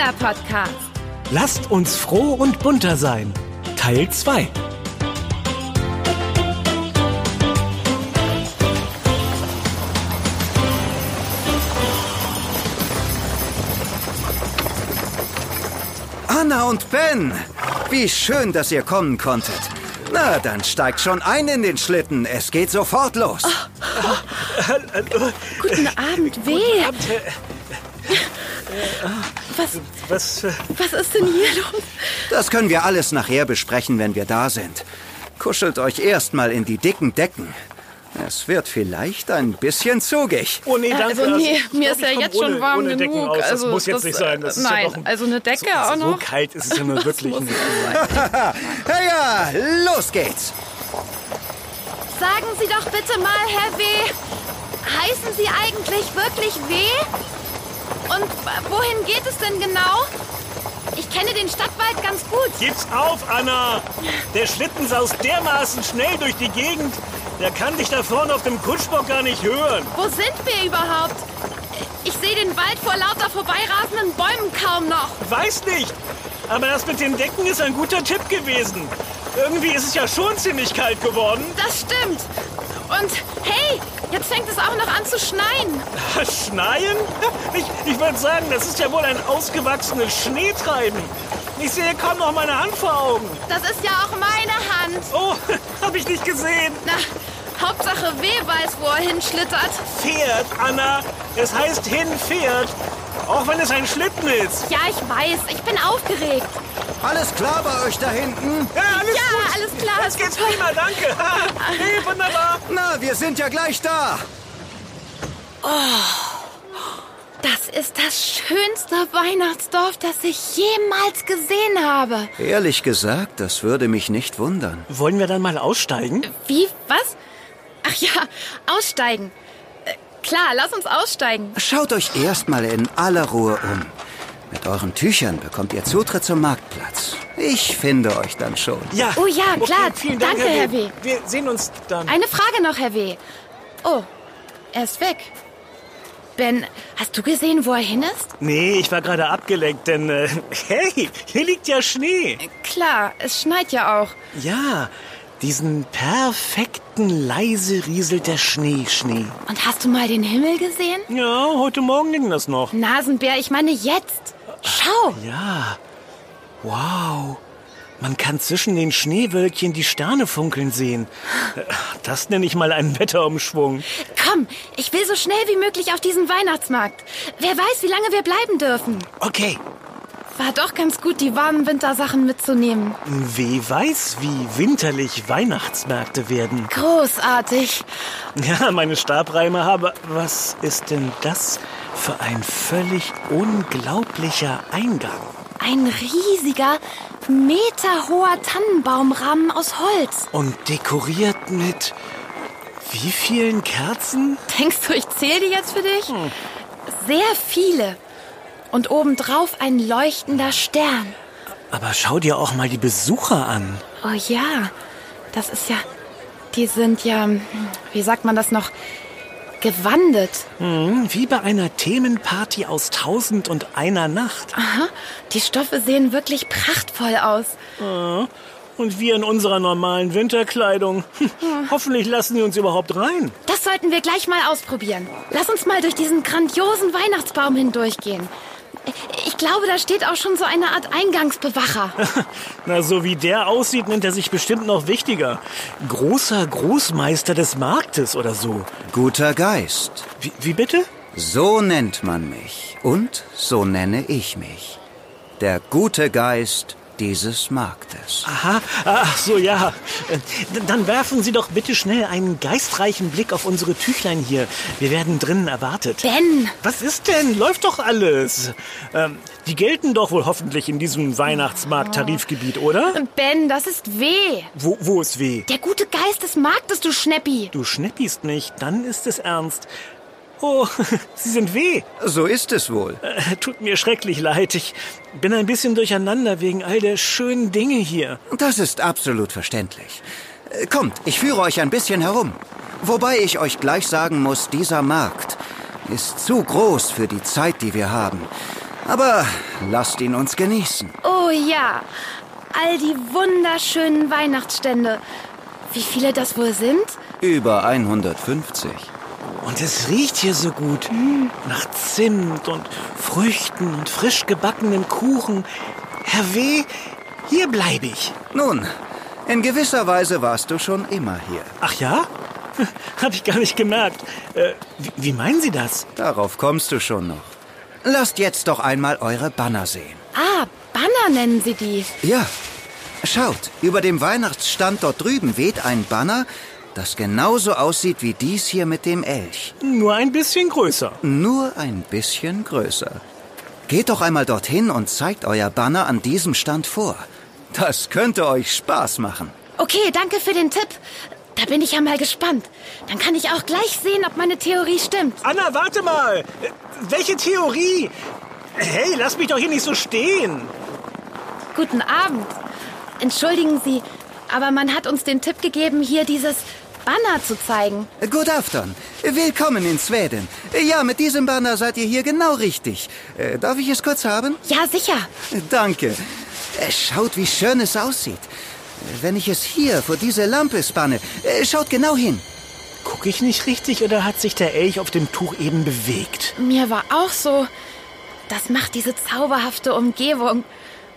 Kinderpodcast. Lasst uns froh und bunter sein. Teil 2. Anna und Ben, wie schön, dass ihr kommen konntet. Na, dann steigt schon ein in den Schlitten. Es geht sofort los. Guten Abend, Weh. Was, Was? äh, was ist denn hier los? Das können wir alles nachher besprechen, wenn wir da sind. Kuschelt euch erstmal in die dicken Decken. Es wird vielleicht ein bisschen zugig. Oh nee, danke. Also nee, mir ist ja jetzt schon ohne- warm ohne Decken genug. Aus. Das Also muss jetzt das, nicht sein. Das ist nein, ja doch ein, also eine Decke so, auch So noch. kalt ist es ja nur wirklich nicht. Ja, ja, los geht's. Sagen Sie doch bitte mal, Herr W. Heißen Sie eigentlich wirklich W? Und wohin geht es denn genau? Ich kenne den Stadtwald ganz gut. Gib's auf, Anna! Der Schlitten saust dermaßen schnell durch die Gegend, der kann dich da vorne auf dem Kutschbock gar nicht hören. Wo sind wir überhaupt? Ich sehe den Wald vor lauter vorbeirasenden Bäumen kaum noch. Weiß nicht, aber das mit den Decken ist ein guter Tipp gewesen. Irgendwie ist es ja schon ziemlich kalt geworden. Das stimmt. Und hey, jetzt fängt es auch noch an zu schneien. Schneien? Ich, ich würde sagen, das ist ja wohl ein ausgewachsenes Schneetreiben. Ich sehe kaum noch meine Hand vor Augen. Das ist ja auch meine Hand. Oh, hab ich nicht gesehen. Na, Hauptsache W weiß, wo er hinschlittert. Pferd, Anna. Es heißt Hinpferd. Auch wenn es ein Schlitten ist. Ja, ich weiß. Ich bin aufgeregt. Alles klar bei euch da hinten? Ja, alles Ja, gut. alles klar. Jetzt geht's prima, danke. Nee, wunderbar. Na, wir sind ja gleich da. Das ist das schönste Weihnachtsdorf, das ich jemals gesehen habe. Ehrlich gesagt, das würde mich nicht wundern. Wollen wir dann mal aussteigen? Wie? Was? Ach ja, aussteigen. Äh, klar, lass uns aussteigen. Schaut euch erstmal in aller Ruhe um. Mit euren Tüchern bekommt ihr Zutritt zum Marktplatz. Ich finde euch dann schon. Ja. Oh ja, klar. Okay, vielen Dank, Danke, Herr Herr W. W. Wir sehen uns dann. Eine Frage noch, Herr W. Oh, er ist weg. Ben, hast du gesehen, wo er hin ist? Nee, ich war gerade abgelenkt, denn äh, hey, hier liegt ja Schnee. Klar, es schneit ja auch. Ja, diesen perfekten leise rieselt der Schnee, Schnee. Und hast du mal den Himmel gesehen? Ja, heute Morgen ging das noch. Nasenbär, ich meine jetzt. Schau. Ja. Wow. Man kann zwischen den Schneewölkchen die Sterne funkeln sehen. Äh, Das nenne ich mal einen Wetterumschwung. Komm, ich will so schnell wie möglich auf diesen Weihnachtsmarkt. Wer weiß, wie lange wir bleiben dürfen. Okay. War doch ganz gut, die warmen Wintersachen mitzunehmen. Wer weiß, wie winterlich Weihnachtsmärkte werden. Großartig. Ja, meine Stabreime habe. Was ist denn das für ein völlig unglaublicher Eingang? Ein riesiger, meterhoher Tannenbaumrahmen aus Holz. Und dekoriert mit wie vielen Kerzen? Denkst du, ich zähle die jetzt für dich? Sehr viele. Und obendrauf ein leuchtender Stern. Aber schau dir auch mal die Besucher an. Oh ja, das ist ja. Die sind ja. Wie sagt man das noch? Gewandet. Hm, wie bei einer Themenparty aus Tausend und einer Nacht. Aha, die Stoffe sehen wirklich prachtvoll aus. Und wir in unserer normalen Winterkleidung. Hm, Hoffentlich lassen die uns überhaupt rein. Das sollten wir gleich mal ausprobieren. Lass uns mal durch diesen grandiosen Weihnachtsbaum hindurchgehen. Ich glaube, da steht auch schon so eine Art Eingangsbewacher. Na, so wie der aussieht, nennt er sich bestimmt noch wichtiger. Großer Großmeister des Marktes oder so. Guter Geist. Wie, wie bitte? So nennt man mich. Und so nenne ich mich. Der gute Geist dieses Marktes. Aha, ach so, ja. Äh, Dann werfen Sie doch bitte schnell einen geistreichen Blick auf unsere Tüchlein hier. Wir werden drinnen erwartet. Ben, Was ist denn? Läuft doch alles. Ähm, die gelten doch wohl hoffentlich in diesem Weihnachtsmarkt-Tarifgebiet, oder? Ben, das ist weh. Wo, wo ist weh? Der gute Geist des Marktes, du Schneppi. Du schneppist nicht, dann ist es ernst. Oh, Sie sind weh. So ist es wohl. Äh, tut mir schrecklich leid. Ich bin ein bisschen durcheinander wegen all der schönen Dinge hier. Das ist absolut verständlich. Äh, Kommt, ich führe euch ein bisschen herum. Wobei ich euch gleich sagen muss, dieser Markt ist zu groß für die Zeit, die wir haben. Aber lasst ihn uns genießen. Oh ja, all die wunderschönen Weihnachtsstände. Wie viele das wohl sind? Über 150. Und es riecht hier so gut. Nach Zimt und Früchten und frisch gebackenen Kuchen. Herr W., hier bleibe ich. Nun, in gewisser Weise warst du schon immer hier. Ach ja? Hab ich gar nicht gemerkt. Äh, wie, wie meinen Sie das? Darauf kommst du schon noch. Lasst jetzt doch einmal eure Banner sehen. Ah, Banner nennen sie die. Ja. Schaut, über dem Weihnachtsstand dort drüben weht ein Banner, das genauso aussieht wie dies hier mit dem Elch. Nur ein bisschen größer. Nur ein bisschen größer. Geht doch einmal dorthin und zeigt euer Banner an diesem Stand vor. Das könnte euch Spaß machen. Okay, danke für den Tipp. Da bin ich ja mal gespannt. Dann kann ich auch gleich sehen, ob meine Theorie stimmt. Anna, warte mal. Welche Theorie? Hey, lass mich doch hier nicht so stehen. Guten Abend. Entschuldigen Sie, aber man hat uns den Tipp gegeben, hier dieses Banner zu zeigen. Good afternoon. Willkommen in Schweden. Ja, mit diesem Banner seid ihr hier genau richtig. Äh, Darf ich es kurz haben? Ja, sicher. Danke. Äh, Schaut, wie schön es aussieht. Äh, Wenn ich es hier vor diese Lampe spanne, schaut genau hin. Guck ich nicht richtig oder hat sich der Elch auf dem Tuch eben bewegt? Mir war auch so. Das macht diese zauberhafte Umgebung.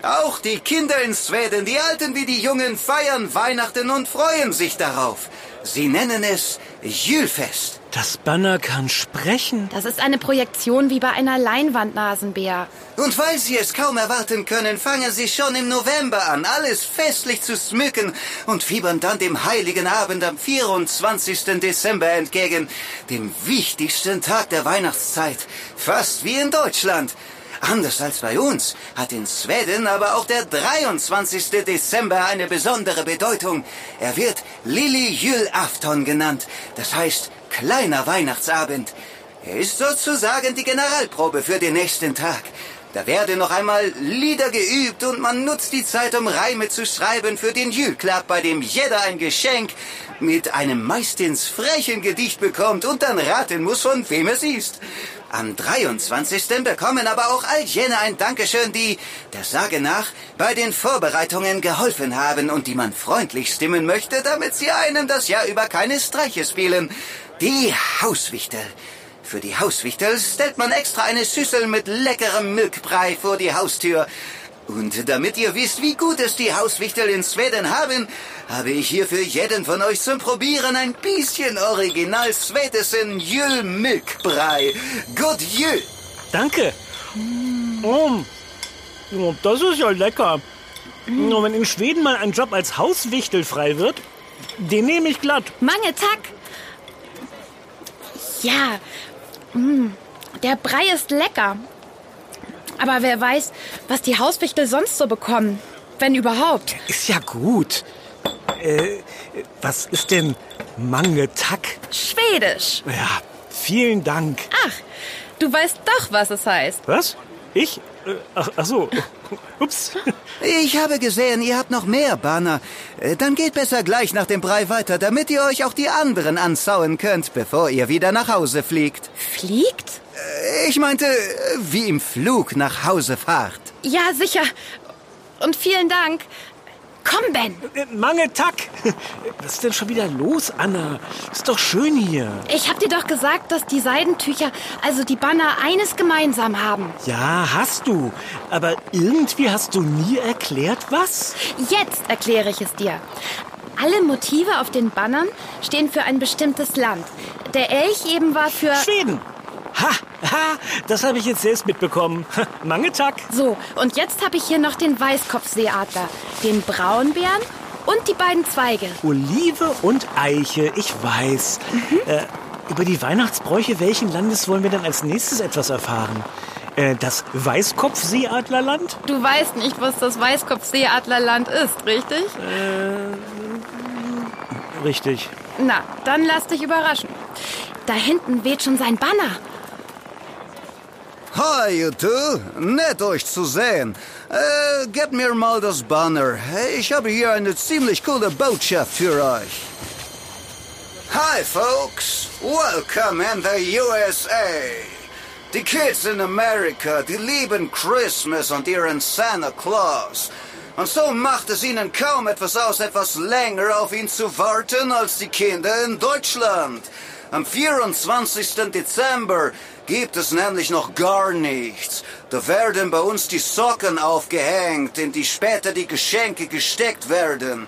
Auch die Kinder in Schweden, die Alten wie die Jungen, feiern Weihnachten und freuen sich darauf. Sie nennen es Jülfest. Das Banner kann sprechen. Das ist eine Projektion wie bei einer Leinwandnasenbär. Und weil Sie es kaum erwarten können, fangen Sie schon im November an, alles festlich zu schmücken und fiebern dann dem heiligen Abend am 24. Dezember entgegen, dem wichtigsten Tag der Weihnachtszeit, fast wie in Deutschland. Anders als bei uns hat in Schweden aber auch der 23. Dezember eine besondere Bedeutung. Er wird Lili Julafton genannt, das heißt kleiner Weihnachtsabend. Er ist sozusagen die Generalprobe für den nächsten Tag. Da werden noch einmal Lieder geübt und man nutzt die Zeit, um Reime zu schreiben für den Jülklab, bei dem jeder ein Geschenk mit einem meistens frechen Gedicht bekommt und dann raten muss, von wem es ist. Am 23. bekommen aber auch all jene ein Dankeschön, die, der Sage nach, bei den Vorbereitungen geholfen haben und die man freundlich stimmen möchte, damit sie einem das Jahr über keine Streiche spielen. Die Hauswichtel. Für die Hauswichtel stellt man extra eine Schüssel mit leckerem Milchbrei vor die Haustür. Und damit ihr wisst, wie gut es die Hauswichtel in Schweden haben, habe ich hier für jeden von euch zum Probieren ein bisschen original Schwedesen Jül Milchbrei. Good Jül! Danke. Mm. Oh, das ist ja lecker. Und wenn in Schweden mal ein Job als Hauswichtel frei wird, den nehme ich glatt. Mange Tack. Ja, mm, der Brei ist lecker. Aber wer weiß, was die Hauswichtel sonst so bekommen. Wenn überhaupt. Ist ja gut. Äh, was ist denn Mangetak? Schwedisch. Ja, vielen Dank. Ach, du weißt doch, was es heißt. Was? Ich? Äh, Ach, ach so. Ups. Ich habe gesehen, ihr habt noch mehr Banner. Äh, Dann geht besser gleich nach dem Brei weiter, damit ihr euch auch die anderen ansauen könnt, bevor ihr wieder nach Hause fliegt. Fliegt? Äh, Ich meinte, wie im Flug nach Hause fahrt. Ja, sicher. Und vielen Dank. Komm, Ben. Äh, Mangetak. Was ist denn schon wieder los, Anna? Ist doch schön hier. Ich hab dir doch gesagt, dass die Seidentücher, also die Banner, eines gemeinsam haben. Ja, hast du. Aber irgendwie hast du nie erklärt, was? Jetzt erkläre ich es dir. Alle Motive auf den Bannern stehen für ein bestimmtes Land. Der Elch eben war für... Schweden. Ha, ha, das habe ich jetzt selbst mitbekommen. Mangetak. So, und jetzt habe ich hier noch den Weißkopfseeadler, den Braunbären und die beiden Zweige. Olive und Eiche, ich weiß. Äh, über die Weihnachtsbräuche welchen Landes wollen wir denn als nächstes etwas erfahren? Äh, das Weißkopfseeadlerland? Du weißt nicht, was das Weißkopfseeadlerland ist, richtig? Richtig. Na, dann lass dich überraschen. Da hinten weht schon sein Banner. Hi, you two. Nett euch zu sehen. Äh, gebt mir mal das Banner. Ich habe hier eine ziemlich coole Botschaft für euch. Hi, folks. Welcome in the USA. Die Kids in Amerika, die lieben Christmas und ihren Santa Claus. Und so macht es ihnen kaum etwas aus, etwas länger auf ihn zu warten als die Kinder in Deutschland. Am 24. Dezember gibt es nämlich noch gar nichts. Da werden bei uns die Socken aufgehängt, in die später die Geschenke gesteckt werden.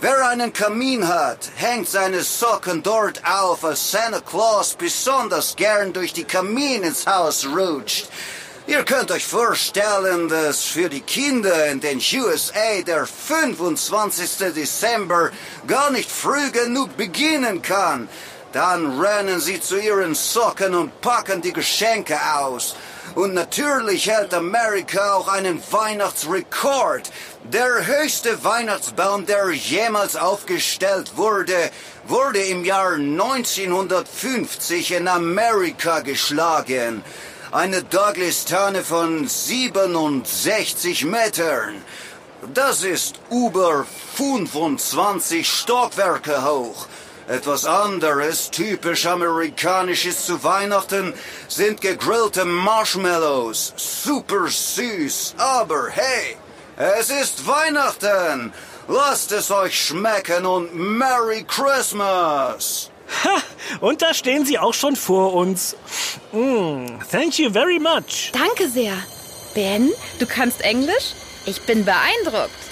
Wer einen Kamin hat, hängt seine Socken dort auf, als Santa Claus besonders gern durch die Kamin ins Haus rutscht. Ihr könnt euch vorstellen, dass für die Kinder in den USA der 25. Dezember gar nicht früh genug beginnen kann. Dann rennen sie zu ihren Socken und packen die Geschenke aus. Und natürlich hält Amerika auch einen Weihnachtsrekord. Der höchste Weihnachtsbaum, der jemals aufgestellt wurde, wurde im Jahr 1950 in Amerika geschlagen. Eine Douglas-Tanne von 67 Metern. Das ist über 25 Stockwerke hoch. Etwas anderes, typisch amerikanisches zu Weihnachten, sind gegrillte Marshmallows. Super süß, aber hey, es ist Weihnachten. Lasst es euch schmecken und Merry Christmas. Ha, und da stehen sie auch schon vor uns. Mm, thank you very much. Danke sehr. Ben, du kannst Englisch? Ich bin beeindruckt.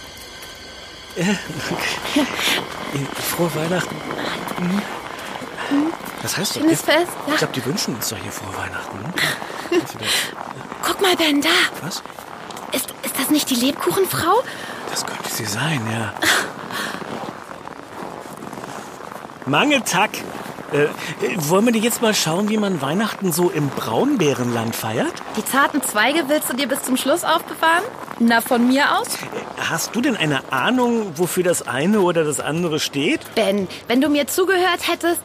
Frohe Weihnachten. Das heißt doch, Schönes Fest. ich Ja. glaube, die wünschen uns doch hier frohe Weihnachten. ne? Guck mal, Ben, da. Was? Ist, ist das nicht die Lebkuchenfrau? Das könnte sie sein, ja. Mange Tag. Äh, äh, wollen wir dir jetzt mal schauen, wie man Weihnachten so im Braunbärenland feiert? Die zarten Zweige willst du dir bis zum Schluss aufbewahren? Na, von mir aus? Hast du denn eine Ahnung, wofür das eine oder das andere steht? Ben, wenn du mir zugehört hättest.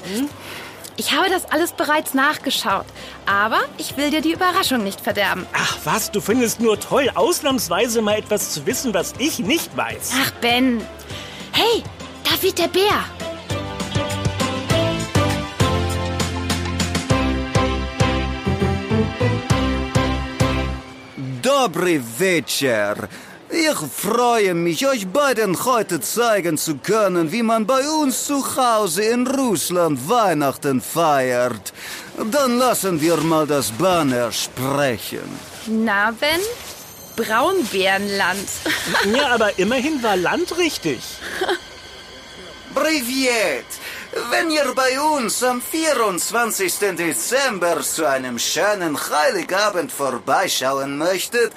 Ich habe das alles bereits nachgeschaut. Aber ich will dir die Überraschung nicht verderben. Ach was, du findest nur toll, ausnahmsweise mal etwas zu wissen, was ich nicht weiß. Ach, Ben. Hey, da weht der Bär. Dobry wieczór. Ich freue mich, euch beiden heute zeigen zu können, wie man bei uns zu Hause in Russland Weihnachten feiert. Dann lassen wir mal das Banner sprechen. Na, Ben? Braunbärenland. Ja, aber immerhin war Land richtig. Privet! Wenn ihr bei uns am 24. Dezember zu einem schönen Heiligabend vorbeischauen möchtet,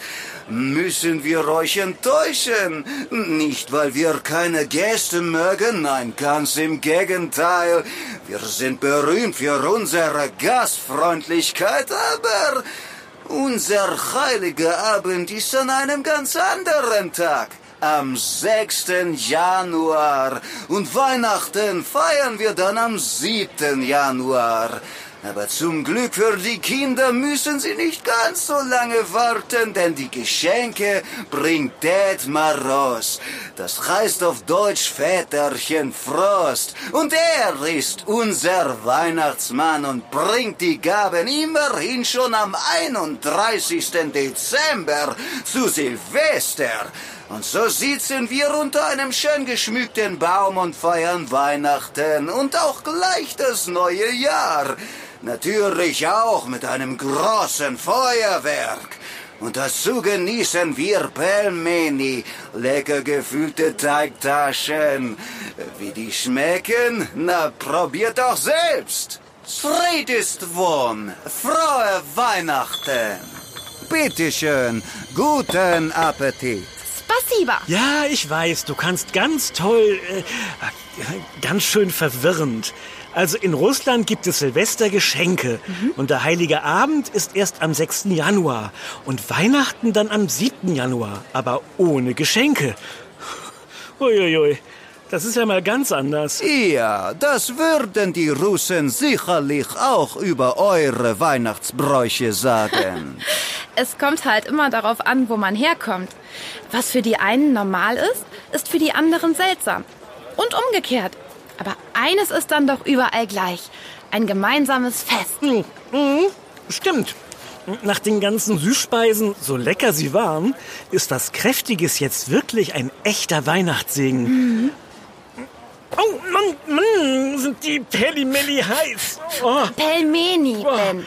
müssen wir euch enttäuschen. Nicht, weil wir keine Gäste mögen, nein, ganz im Gegenteil. Wir sind berühmt für unsere Gastfreundlichkeit, aber unser heiliger Abend ist an einem ganz anderen Tag. Am 6. Januar. Und Weihnachten feiern wir dann am 7. Januar. Aber zum Glück für die Kinder müssen sie nicht ganz so lange warten, denn die Geschenke bringt Dad Maros. Das heißt auf Deutsch Väterchen Frost. Und er ist unser Weihnachtsmann und bringt die Gaben immerhin schon am 31. Dezember zu Silvester. Und so sitzen wir unter einem schön geschmückten Baum und feiern Weihnachten und auch gleich das neue Jahr. Natürlich auch mit einem großen Feuerwerk. Und dazu genießen wir Pelmeni, lecker gefüllte Teigtaschen. Wie die schmecken? Na, probiert doch selbst. Fried ist Wohn. Frohe Weihnachten. Bitteschön, guten Appetit. Spasiba. Ja, ich weiß, du kannst ganz toll, äh, ganz schön verwirrend. Also in Russland gibt es Silvestergeschenke und der Heilige Abend ist erst am 6. Januar und Weihnachten dann am 7. Januar, aber ohne Geschenke. Uiuiui, das ist ja mal ganz anders. Ja, das würden die Russen sicherlich auch über eure Weihnachtsbräuche sagen. Es kommt halt immer darauf an, wo man herkommt. Was für die einen normal ist, ist für die anderen seltsam. Und umgekehrt. Aber eines ist dann doch überall gleich. Ein gemeinsames Fest. Hm, mhm, stimmt. Nach den ganzen Süßspeisen, so lecker sie waren, ist was Kräftiges jetzt wirklich ein echter Weihnachtssegen. Mhm. Oh, Mann, Mann, sind die Pellimelli heiß. Oh. Pelmeni, Ben.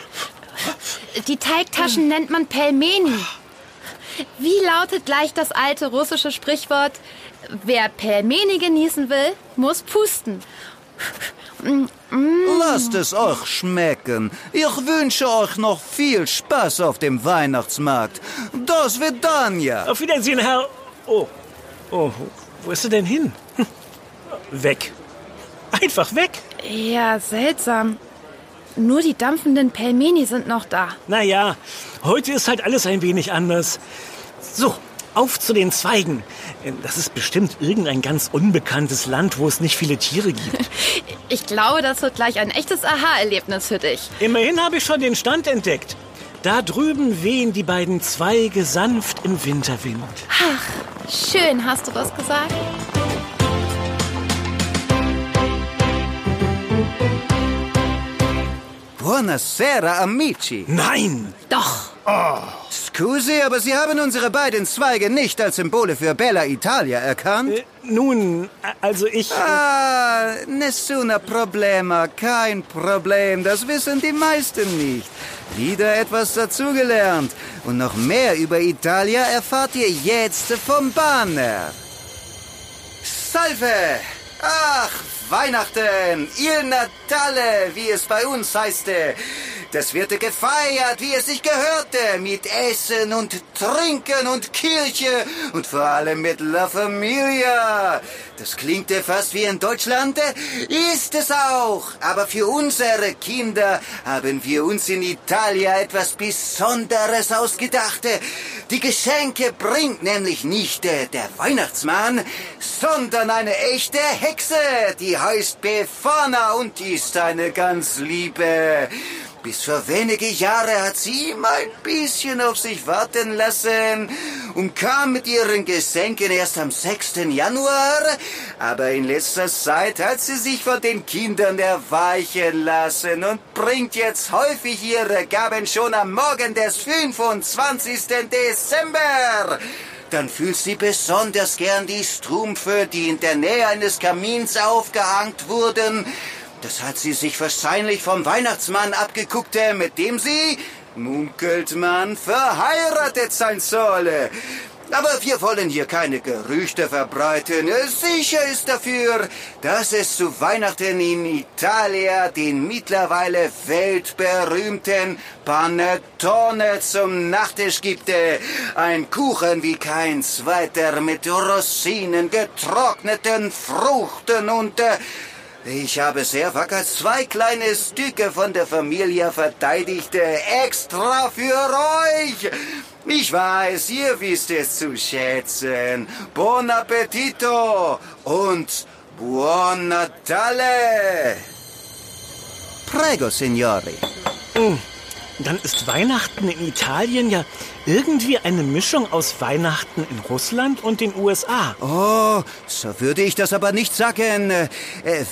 Die Teigtaschen nennt man Pelmeni. Wie lautet gleich das alte russische Sprichwort? Wer Pelmeni genießen will, muss pusten. Lasst es euch schmecken. Ich wünsche euch noch viel Spaß auf dem Weihnachtsmarkt. Das wird Danja. Auf Wiedersehen, Herr. Oh. Oh, wo ist er denn hin? Weg. Einfach weg. Ja, seltsam. Nur die dampfenden Pelmeni sind noch da. Naja, heute ist halt alles ein wenig anders. So, auf zu den Zweigen. Das ist bestimmt irgendein ganz unbekanntes Land, wo es nicht viele Tiere gibt. Ich glaube, das wird gleich ein echtes Aha-Erlebnis für dich. Immerhin habe ich schon den Stand entdeckt. Da drüben wehen die beiden Zweige sanft im Winterwind. Ach, schön hast du das gesagt. Buonasera, amici. Nein! Doch. Oh. Scusi, aber Sie haben unsere beiden Zweige nicht als Symbole für Bella Italia erkannt? Äh, nun, also ich... Ah, nessuna problema, kein Problem. Das wissen die meisten nicht. Wieder etwas dazugelernt. Und noch mehr über Italia erfahrt ihr jetzt vom Banner. Salve! Ach, Weihnachten, Il Natale, wie es bei uns heißt. Das wird gefeiert, wie es sich gehörte, mit Essen und Trinken und Kirche und vor allem mit La Familia. Das klingt fast wie in Deutschland, ist es auch. Aber für unsere Kinder haben wir uns in Italien etwas Besonderes ausgedacht. Die Geschenke bringt nämlich nicht der Weihnachtsmann, sondern eine echte Hexe, die heißt Befana und ist eine ganz liebe. Bis vor wenige Jahre hat sie ihm ein bisschen auf sich warten lassen und kam mit ihren Geschenken erst am 6. Januar. Aber in letzter Zeit hat sie sich von den Kindern erweichen lassen und bringt jetzt häufig ihre Gaben schon am Morgen des 25. Dezember. Dann fühlt sie besonders gern die Strumpfe, die in der Nähe eines Kamins aufgehangt wurden. Das hat sie sich wahrscheinlich vom Weihnachtsmann abgeguckt, mit dem sie, munkelt man, verheiratet sein soll. Aber wir wollen hier keine Gerüchte verbreiten. Sicher ist dafür, dass es zu Weihnachten in Italien den mittlerweile weltberühmten Panettone zum Nachtisch gibt. Ein Kuchen wie kein zweiter mit Rosinen, getrockneten Fruchten und ich habe sehr wacker zwei kleine Stücke von der Familie verteidigt, extra für euch. Ich weiß, ihr wisst es zu schätzen. Buon appetito und buon Natale. Prego, Signori. Mm. Dann ist Weihnachten in Italien ja irgendwie eine Mischung aus Weihnachten in Russland und den USA. Oh, so würde ich das aber nicht sagen. Äh,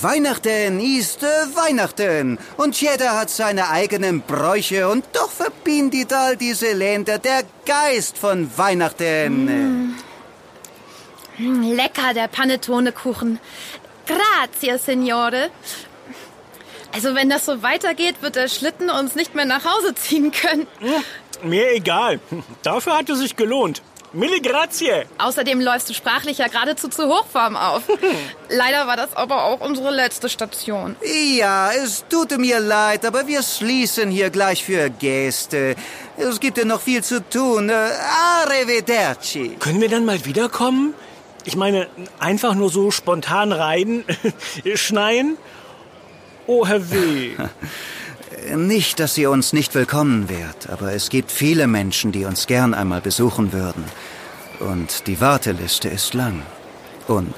Weihnachten ist äh, Weihnachten. Und jeder hat seine eigenen Bräuche. Und doch verbindet all diese Länder der Geist von Weihnachten. Mm. Lecker, der Panettone-Kuchen. Grazie, Signore. Also wenn das so weitergeht, wird der Schlitten uns nicht mehr nach Hause ziehen können. Hm, mir egal. Dafür hat es sich gelohnt. Mille grazie. Außerdem läufst du sprachlich ja geradezu zur Hochform auf. Leider war das aber auch unsere letzte Station. Ja, es tut mir leid, aber wir schließen hier gleich für Gäste. Es gibt ja noch viel zu tun. Arrivederci. Können wir dann mal wiederkommen? Ich meine, einfach nur so spontan rein, schneien Oh, Herr W. Nicht, dass ihr uns nicht willkommen wärt, aber es gibt viele Menschen, die uns gern einmal besuchen würden. Und die Warteliste ist lang. Und,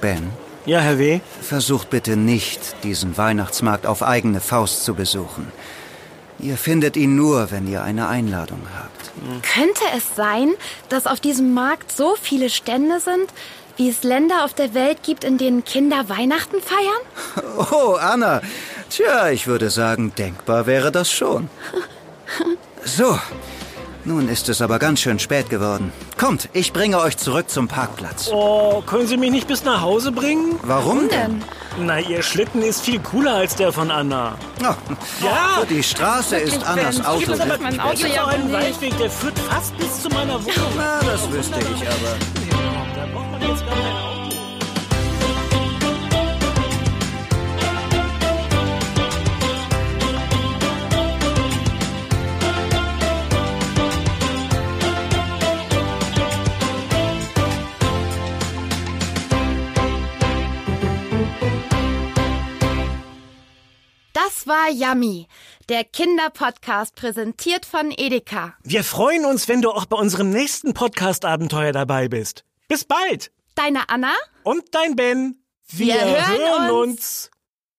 Ben? Ja, Herr W. Versucht bitte nicht, diesen Weihnachtsmarkt auf eigene Faust zu besuchen. Ihr findet ihn nur, wenn ihr eine Einladung habt. Könnte es sein, dass auf diesem Markt so viele Stände sind, wie es Länder auf der Welt gibt, in denen Kinder Weihnachten feiern? Oh, Anna. Tja, ich würde sagen, denkbar wäre das schon. So, nun ist es aber ganz schön spät geworden. Kommt, ich bringe euch zurück zum Parkplatz. Oh, können Sie mich nicht bis nach Hause bringen? Warum denn? Na, Ihr Schlitten ist viel cooler als der von Anna. Oh, Ja, die Straße ist Annas Ben, Auto gibt es aber mein Auto ja auch ein nicht. Waldweg, der führt fast bis zu meiner Wohnung. Na, das wüsste ich aber. Da braucht man jetzt gar kein Auto. Yummy, der Kinderpodcast präsentiert von Edeka. Wir freuen uns, wenn du auch bei unserem nächsten Podcast-Abenteuer dabei bist. Bis bald! Deine Anna? Und dein Ben. Wir hören uns. uns.